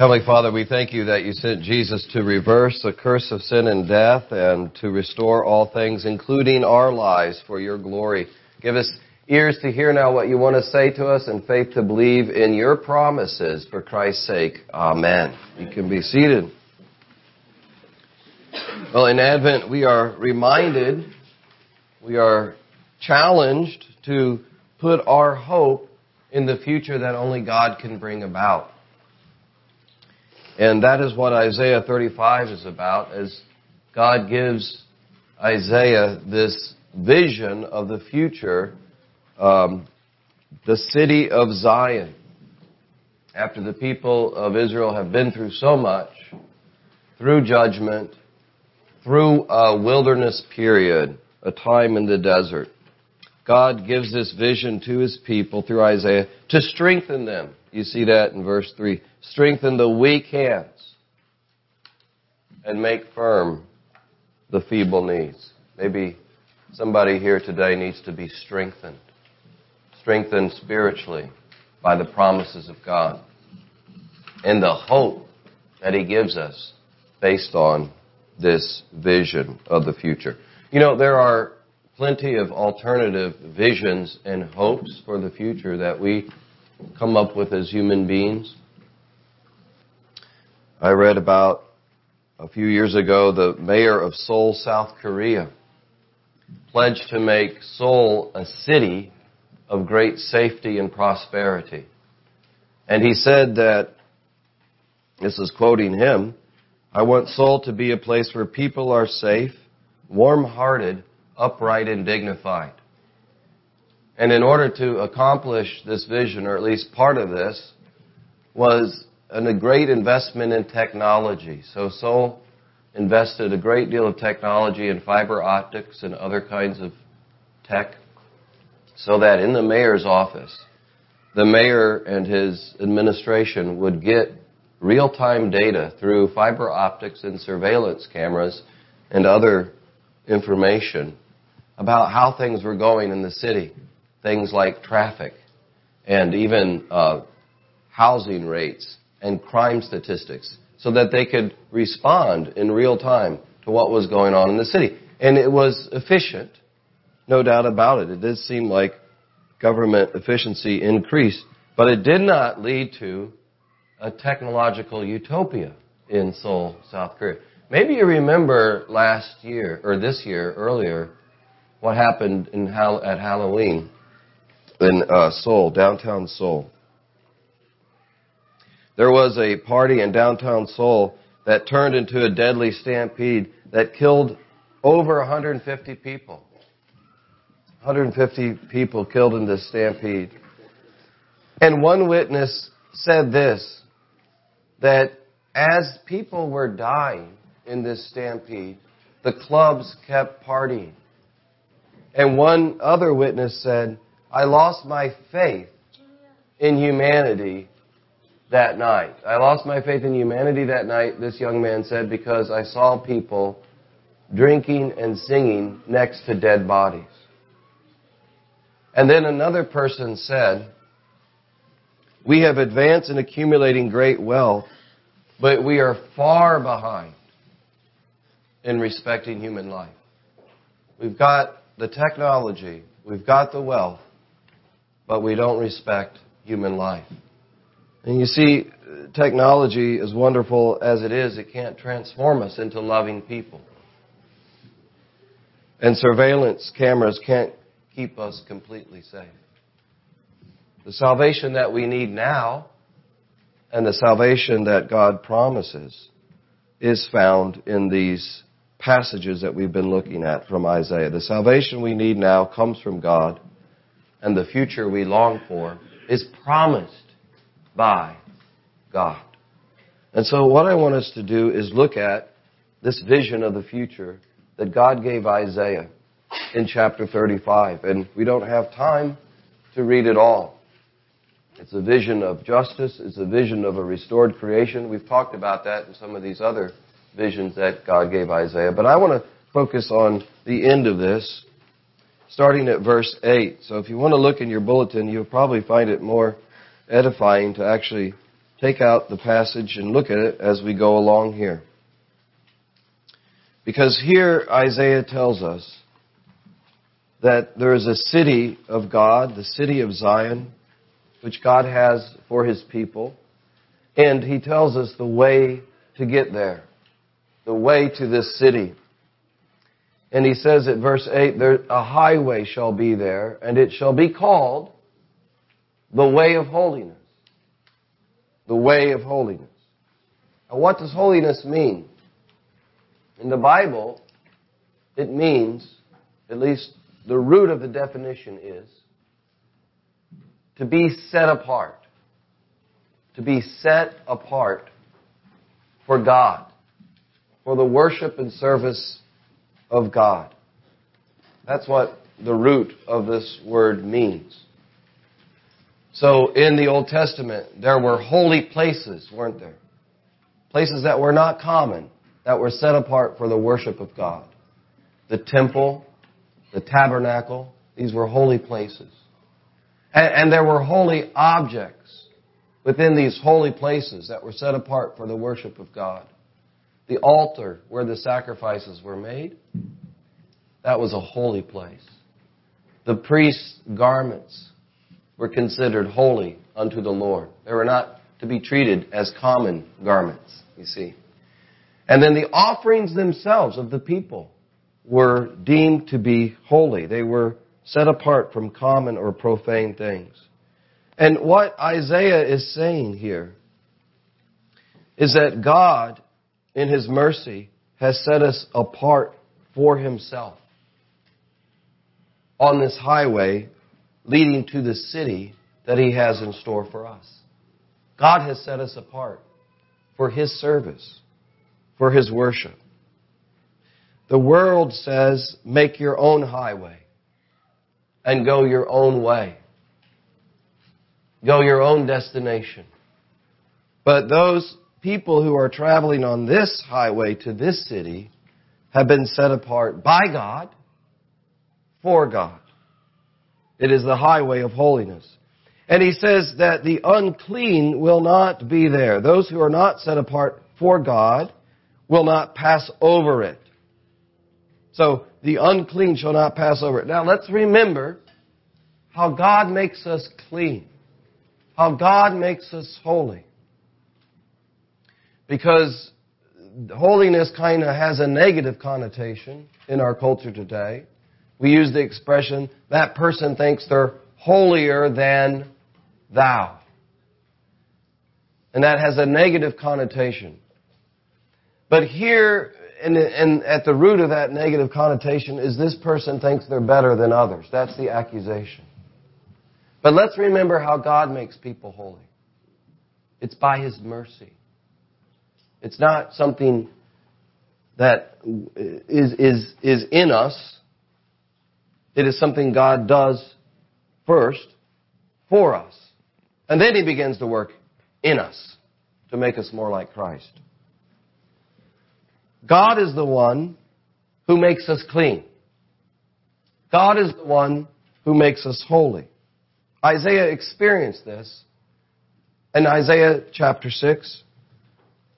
Heavenly Father, we thank you that you sent Jesus to reverse the curse of sin and death and to restore all things, including our lives, for your glory. Give us ears to hear now what you want to say to us and faith to believe in your promises for Christ's sake. Amen. You can be seated. Well, in Advent, we are reminded, we are challenged to put our hope in the future that only God can bring about. And that is what Isaiah 35 is about, as God gives Isaiah this vision of the future, um, the city of Zion. After the people of Israel have been through so much, through judgment, through a wilderness period, a time in the desert, God gives this vision to his people through Isaiah to strengthen them. You see that in verse 3. Strengthen the weak hands and make firm the feeble knees. Maybe somebody here today needs to be strengthened. Strengthened spiritually by the promises of God and the hope that He gives us based on this vision of the future. You know, there are plenty of alternative visions and hopes for the future that we come up with as human beings. I read about a few years ago the mayor of Seoul, South Korea, pledged to make Seoul a city of great safety and prosperity. And he said that, this is quoting him, I want Seoul to be a place where people are safe, warm-hearted, upright and dignified. And in order to accomplish this vision, or at least part of this, was a great investment in technology. So Seoul invested a great deal of technology in fiber optics and other kinds of tech so that in the mayor's office, the mayor and his administration would get real-time data through fiber optics and surveillance cameras and other information about how things were going in the city, things like traffic and even uh, housing rates and crime statistics, so that they could respond in real time to what was going on in the city. And it was efficient, no doubt about it. It did seem like government efficiency increased, but it did not lead to a technological utopia in Seoul, South Korea. Maybe you remember last year, or this year, earlier, what happened in, at Halloween in uh, Seoul, downtown Seoul. There was a party in downtown Seoul that turned into a deadly stampede that killed over 150 people. 150 people killed in this stampede. And one witness said this, that as people were dying in this stampede, the clubs kept partying. And one other witness said, I lost my faith in humanity that night. I lost my faith in humanity that night, this young man said, because I saw people drinking and singing next to dead bodies. And then another person said, we have advanced in accumulating great wealth, but we are far behind in respecting human life. We've got the technology, we've got the wealth, but we don't respect human life. And you see, technology, as wonderful as it is, it can't transform us into loving people. And surveillance cameras can't keep us completely safe. The salvation that we need now and the salvation that God promises is found in these passages that we've been looking at from Isaiah. The salvation we need now comes from God, and the future we long for is promised by God. And so what I want us to do is look at this vision of the future that God gave Isaiah in chapter 35. And we don't have time to read it all. It's a vision of justice. It's a vision of a restored creation. We've talked about that in some of these other visions that God gave Isaiah. But I want to focus on the end of this, starting at verse 8. So if you want to look in your bulletin, you'll probably find it more edifying to actually take out the passage and look at it as we go along here. Because here Isaiah tells us that there is a city of God, the city of Zion, which God has for his people. And he tells us the way to get there, the way to this city. And he says at verse 8, there, a highway shall be there, and it shall be called the way of holiness. The way of holiness. Now what does holiness mean? In the Bible, it means, at least the root of the definition is, to be set apart. To be set apart for God. For the worship and service of God. That's what the root of this word means. So in the Old Testament, there were holy places, weren't there? Places that were not common, that were set apart for the worship of God. The temple, the tabernacle, these were holy places. And, and there were holy objects within these holy places that were set apart for the worship of God. The altar where the sacrifices were made, that was a holy place. The priest's garments were considered holy unto the Lord. They were not to be treated as common garments, you see. And then the offerings themselves of the people were deemed to be holy. They were set apart from common or profane things. And what Isaiah is saying here is that God, in His mercy, has set us apart for Himself on this highway leading to the city that He has in store for us. God has set us apart for His service, for His worship. The world says, make your own highway and go your own way. Go your own destination. But those people who are traveling on this highway to this city have been set apart by God for God. It is the highway of holiness. And he says that the unclean will not be there. Those who are not set apart for God will not pass over it. So the unclean shall not pass over it. Now let's remember how God makes us clean. How God makes us holy. Because holiness kind of has a negative connotation in our culture today. We use the expression, that person thinks they're holier than thou. And that has a negative connotation. But here, and, and at the root of that negative connotation is this person thinks they're better than others. That's the accusation. But let's remember how God makes people holy. It's by His mercy. It's not something that is, is, is in us. It is something God does first for us. And then He begins to work in us to make us more like Christ. God is the one who makes us clean. God is the one who makes us holy. Isaiah experienced this in Isaiah chapter 6.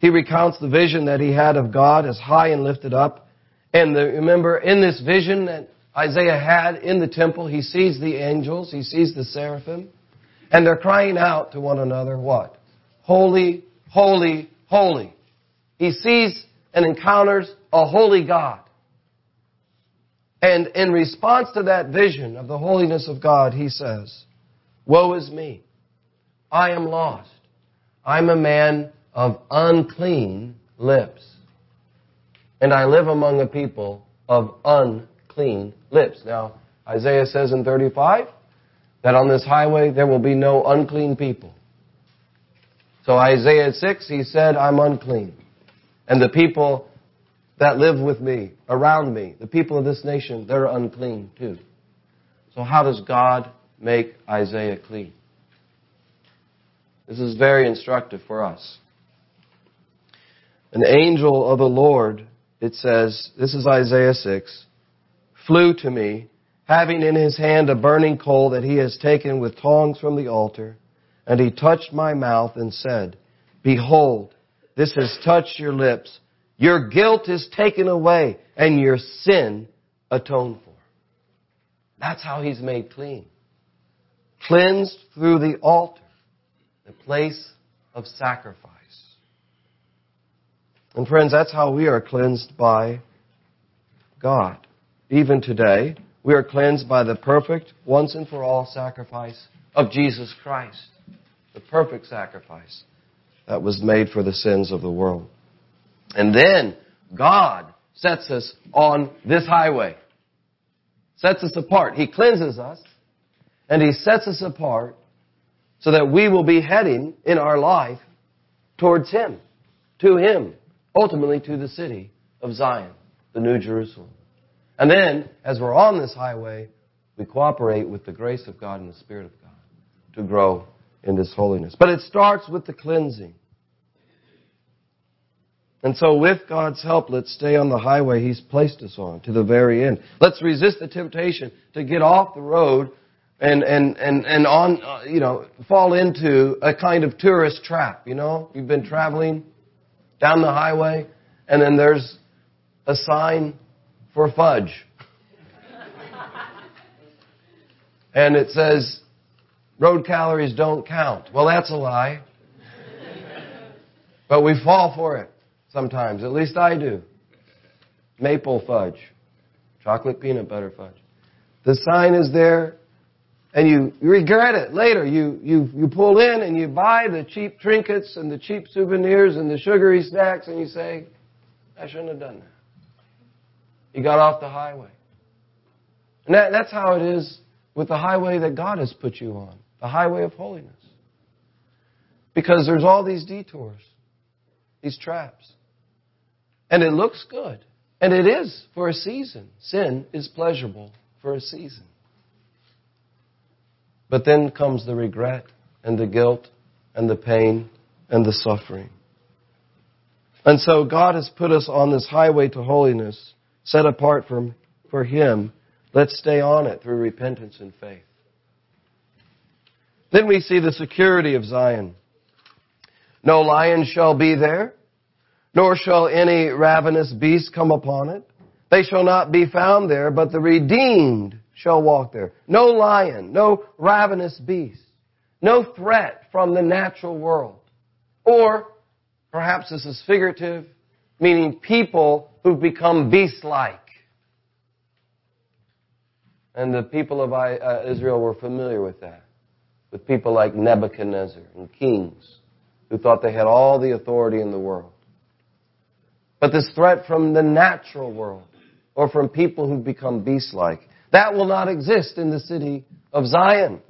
He recounts the vision that he had of God as high and lifted up. And the, remember, in this vision that Isaiah had in the temple, he sees the angels, he sees the seraphim, and they're crying out to one another, what? Holy, holy, holy. He sees and encounters a holy God. And in response to that vision of the holiness of God, he says, Woe is me. I am lost. I'm a man of unclean lips. And I live among a people of unclean lips. Now, Isaiah says in 35 that on this highway there will be no unclean people. So Isaiah 6, he said, I'm unclean. And the people that live with me, around me, the people of this nation, they're unclean too. So how does God make Isaiah clean. This is very instructive for us. An angel of the Lord, it says, this is Isaiah 6, flew to me, having in his hand a burning coal that he has taken with tongs from the altar, and he touched my mouth and said, Behold, this has touched your lips. Your guilt is taken away and your sin atoned for. That's how he's made clean. Cleansed through the altar, the place of sacrifice. And friends, that's how we are cleansed by God. Even today, we are cleansed by the perfect, once and for all sacrifice of Jesus Christ. The perfect sacrifice that was made for the sins of the world. And then God sets us on this highway. Sets us apart. He cleanses us and He sets us apart so that we will be heading in our life towards Him, to Him, ultimately to the city of Zion, the New Jerusalem. And then, as we're on this highway, we cooperate with the grace of God and the Spirit of God to grow in this holiness. But it starts with the cleansing. And so with God's help, let's stay on the highway He's placed us on to the very end. Let's resist the temptation to get off the road and, and, and, and on, uh, you know, fall into a kind of tourist trap, you know? You've been traveling down the highway and then there's a sign for fudge. and it says, road calories don't count. Well, that's a lie. but we fall for it sometimes. At least I do. Maple fudge. Chocolate peanut butter fudge. The sign is there and you, regret it later. You, you, you pull in and you buy the cheap trinkets and the cheap souvenirs and the sugary snacks and you say, I shouldn't have done that. You got off the highway. And that, that's how it is with the highway that God has put you on, the highway of holiness. Because there's all these detours, these traps. And it looks good. And it is for a season. Sin is pleasurable for a season. But then comes the regret and the guilt and the pain and the suffering. And so God has put us on this highway to holiness, set apart from, for Him. Let's stay on it through repentance and faith. Then we see the security of Zion. No lion shall be there, nor shall any ravenous beast come upon it. They shall not be found there, but the redeemed shall walk there. No lion, no ravenous beast, no threat from the natural world. Or, perhaps this is figurative, meaning people who've become beast-like. And the people of uh, Israel were familiar with that. With people like Nebuchadnezzar and kings who thought they had all the authority in the world. But this threat from the natural world or from people who've become beast-like, that will not exist in the city of Zion.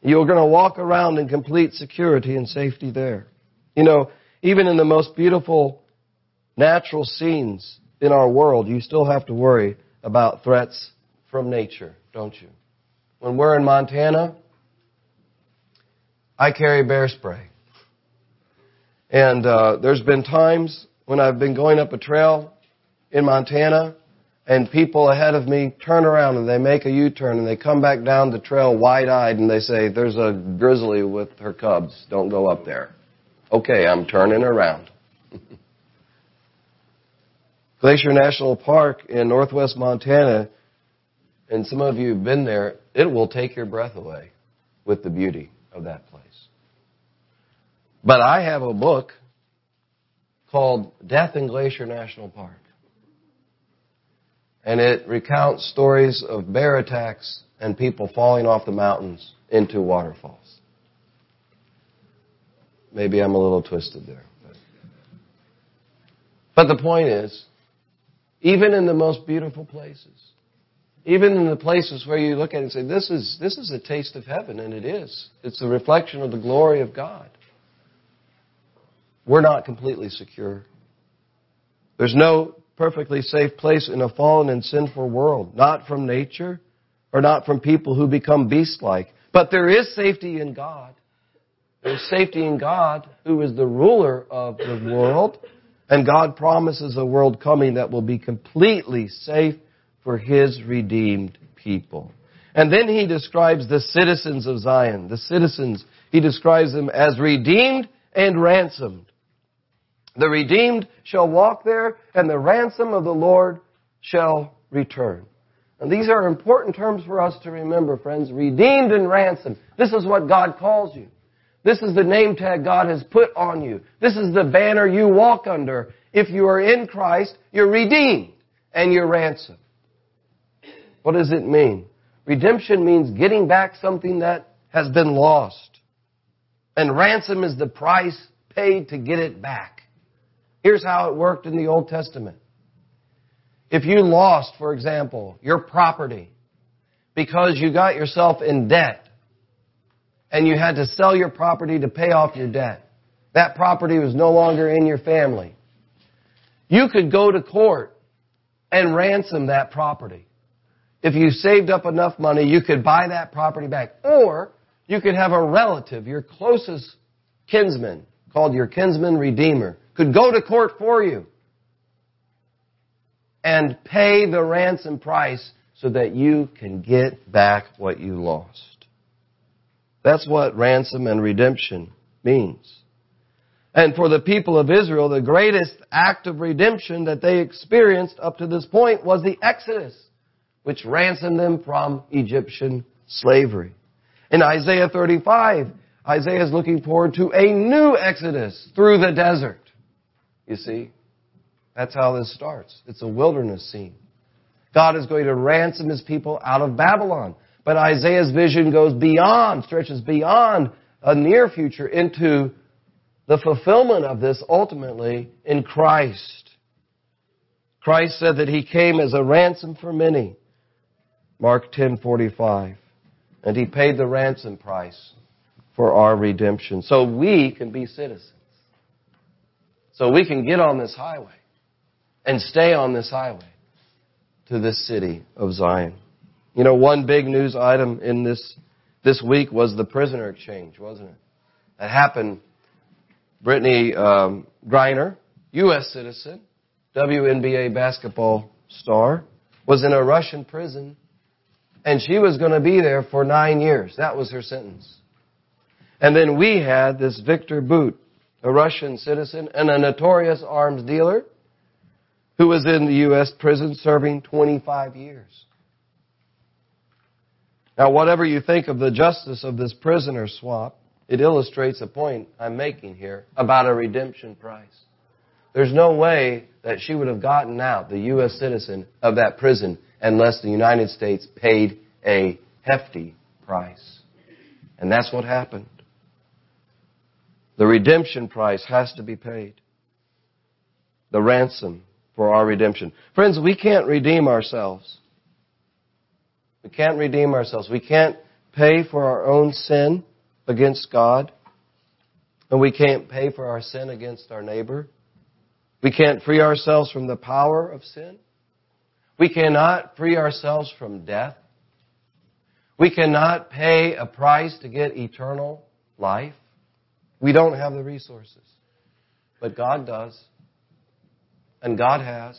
You're going to walk around in complete security and safety there. You know, even in the most beautiful natural scenes in our world, you still have to worry about threats from nature, don't you? When we're in Montana, I carry bear spray. And uh, there's been times when I've been going up a trail in Montana and people ahead of me turn around and they make a U-turn and they come back down the trail wide-eyed and they say, there's a grizzly with her cubs. Don't go up there. Okay, I'm turning around. Glacier National Park in northwest Montana, and some of you have been there, it will take your breath away with the beauty of that place. But I have a book called Death in Glacier National Park. And it recounts stories of bear attacks and people falling off the mountains into waterfalls. Maybe I'm a little twisted there. But the point is, even in the most beautiful places, even in the places where you look at it and say, this is, this is a taste of heaven, and it is. It's a reflection of the glory of God we're not completely secure. There's no perfectly safe place in a fallen and sinful world, not from nature or not from people who become beast-like. But there is safety in God. There's safety in God, who is the ruler of the world, and God promises a world coming that will be completely safe for His redeemed people. And then he describes the citizens of Zion. The citizens, he describes them as redeemed and ransomed. The redeemed shall walk there, and the ransom of the Lord shall return. And these are important terms for us to remember, friends. Redeemed and ransomed. This is what God calls you. This is the name tag God has put on you. This is the banner you walk under. If you are in Christ, you're redeemed and you're ransomed. What does it mean? Redemption means getting back something that has been lost. And ransom is the price paid to get it back. Here's how it worked in the Old Testament. If you lost, for example, your property because you got yourself in debt and you had to sell your property to pay off your debt, that property was no longer in your family. You could go to court and ransom that property. If you saved up enough money, you could buy that property back. Or you could have a relative, your closest kinsman, called your kinsman redeemer, could go to court for you and pay the ransom price so that you can get back what you lost. That's what ransom and redemption means. And for the people of Israel, the greatest act of redemption that they experienced up to this point was the Exodus, which ransomed them from Egyptian slavery. In Isaiah 35, Isaiah is looking forward to a new Exodus through the desert. You see? That's how this starts. It's a wilderness scene. God is going to ransom his people out of Babylon. But Isaiah's vision goes beyond, stretches beyond a near future into the fulfillment of this ultimately in Christ. Christ said that he came as a ransom for many. Mark 10:45. And he paid the ransom price for our redemption so we can be citizens. So we can get on this highway and stay on this highway to this city of Zion. You know, one big news item in this, this week was the prisoner exchange, wasn't it? That happened. Brittney um, Griner, U.S. citizen, WNBA basketball star, was in a Russian prison, and she was going to be there for nine years. That was her sentence. And then we had this Victor Bout, a Russian citizen and a notorious arms dealer, who was in the U.S. prison serving 25 years. Now, whatever you think of the justice of this prisoner swap, it illustrates a point I'm making here about a redemption price. There's no way that she would have gotten out, the U.S. citizen, of that prison unless the United States paid a hefty price. And that's what happened. The redemption price has to be paid. The ransom for our redemption. Friends, we can't redeem ourselves. We can't redeem ourselves. We can't pay for our own sin against God. And we can't pay for our sin against our neighbor. We can't free ourselves from the power of sin. We cannot free ourselves from death. We cannot pay a price to get eternal life. We don't have the resources. But God does. And God has.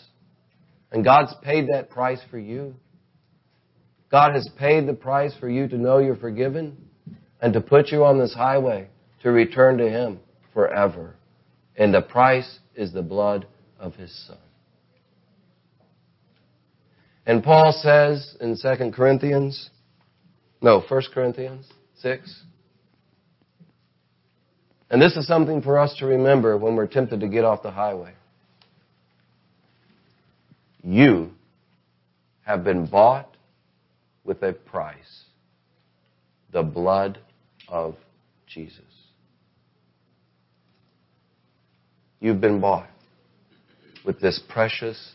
And God's paid that price for you. God has paid the price for you to know you're forgiven and to put you on this highway to return to Him forever. And the price is the blood of His Son. And Paul says in 2 Corinthians, no, 1 Corinthians 6, and this is something for us to remember when we're tempted to get off the highway. You have been bought with a price the blood of Jesus. You've been bought with this precious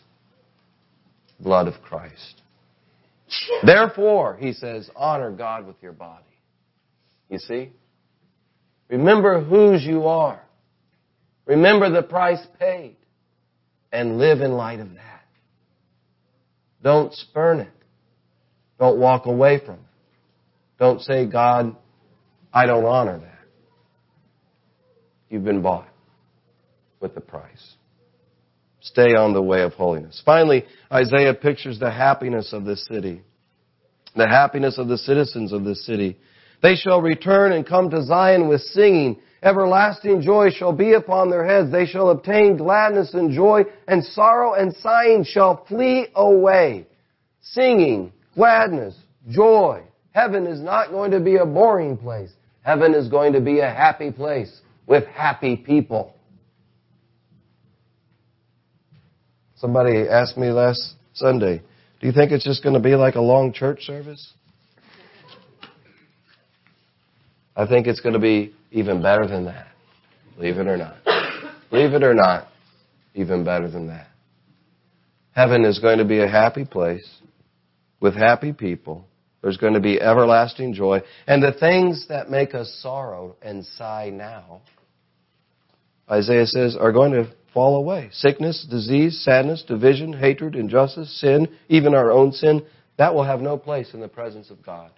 blood of Christ. Therefore, he says, honor God with your body. You see? Remember whose you are. Remember the price paid. And live in light of that. Don't spurn it. Don't walk away from it. Don't say, God, I don't honor that. You've been bought with the price. Stay on the way of holiness. Finally, Isaiah pictures the happiness of this city. the happiness of the citizens of this city. They shall return and come to Zion with singing. Everlasting joy shall be upon their heads. They shall obtain gladness and joy, and sorrow and sighing shall flee away. Singing, gladness, joy. Heaven is not going to be a boring place. Heaven is going to be a happy place with happy people. Somebody asked me last Sunday, do you think it's just going to be like a long church service? I think it's going to be even better than that. Believe it or not. Believe it or not, even better than that. Heaven is going to be a happy place with happy people. There's going to be everlasting joy. And the things that make us sorrow and sigh now, Isaiah says, are going to fall away. Sickness, disease, sadness, division, hatred, injustice, sin, even our own sin, that will have no place in the presence of God.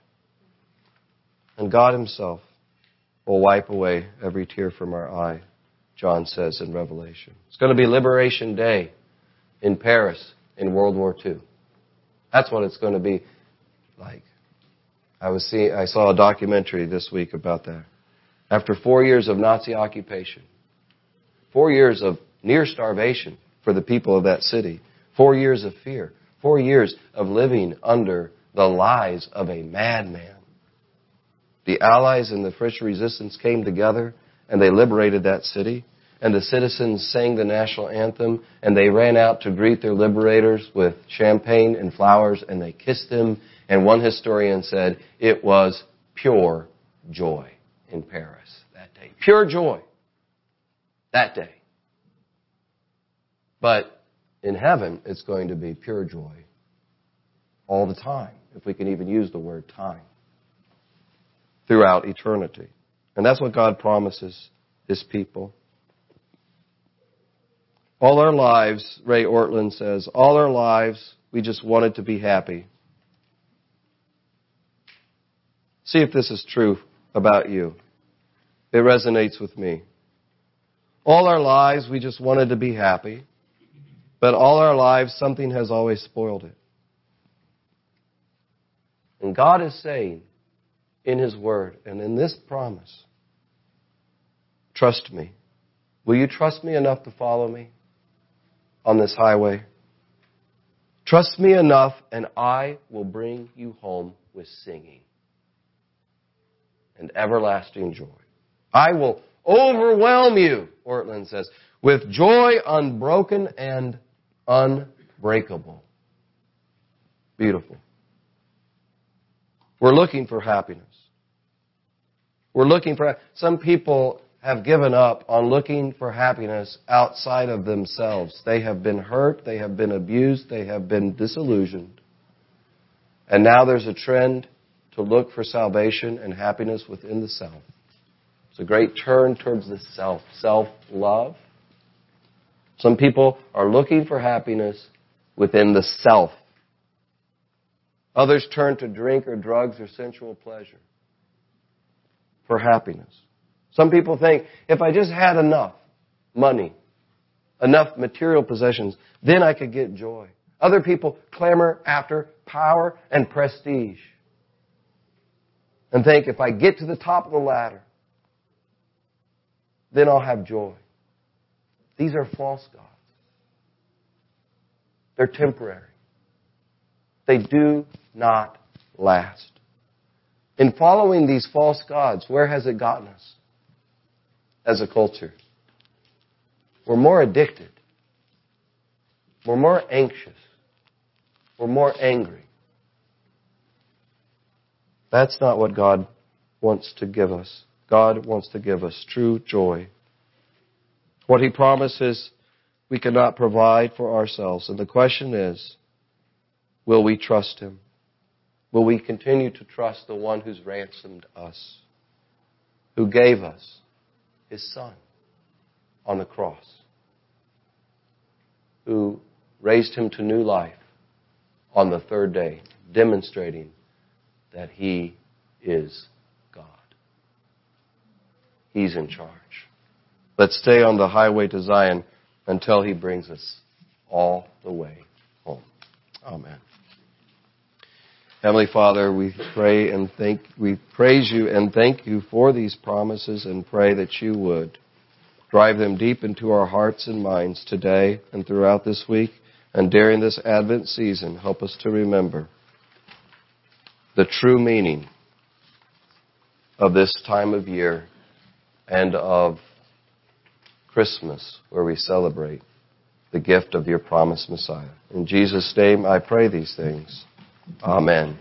And God Himself will wipe away every tear from our eye, John says in Revelation. It's going to be Liberation Day in Paris in World War II. That's what it's going to be like. I was seeing, I saw a documentary this week about that. After four years of Nazi occupation, four years of near starvation for the people of that city, four years of fear, four years of living under the lies of a madman. The Allies and the French resistance came together and they liberated that city. And the citizens sang the national anthem and they ran out to greet their liberators with champagne and flowers and they kissed them. And one historian said it was pure joy in Paris that day. Pure joy that day. But in heaven, it's going to be pure joy all the time, if we can even use the word time, throughout eternity. And that's what God promises His people. All our lives, Ray Ortlund says, all our lives, we just wanted to be happy. See if this is true about you. It resonates with me. All our lives, we just wanted to be happy. But all our lives, something has always spoiled it. And God is saying in His Word and in this promise, trust me. Will you trust me enough to follow me on this highway? Trust me enough, and I will bring you home with singing and everlasting joy. I will overwhelm you, Ortlund says, with joy unbroken and unbreakable. Beautiful. We're looking for happiness. We're looking for, some people have given up on looking for happiness outside of themselves. They have been hurt, they have been abused, they have been disillusioned. And now there's a trend to look for salvation and happiness within the self. It's a great turn towards the self, self love. Some people are looking for happiness within the self. Others turn to drink or drugs or sensual pleasure for happiness. Some people think if I just had enough money, enough material possessions, then I could get joy. Other people clamor after power and prestige and think if I get to the top of the ladder, then I'll have joy. These are false gods. They're temporary. They do not last. In following these false gods, where has it gotten us as a culture? We're more addicted. We're more anxious. We're more angry. That's not what God wants to give us. God wants to give us true joy what he promises we cannot provide for ourselves. And the question is, will we trust him? Will we continue to trust the one who's ransomed us, who gave us his son on the cross, who raised him to new life on the third day, demonstrating that he is God. He's in charge. Let's stay on the highway to Zion until he brings us all the way home. Amen. Heavenly Father, we pray and thank, we praise you and thank you for these promises and pray that you would drive them deep into our hearts and minds today and throughout this week and during this Advent season. Help us to remember the true meaning of this time of year and of Christmas where we celebrate the gift of your promised Messiah. In Jesus' name I pray these things. Amen.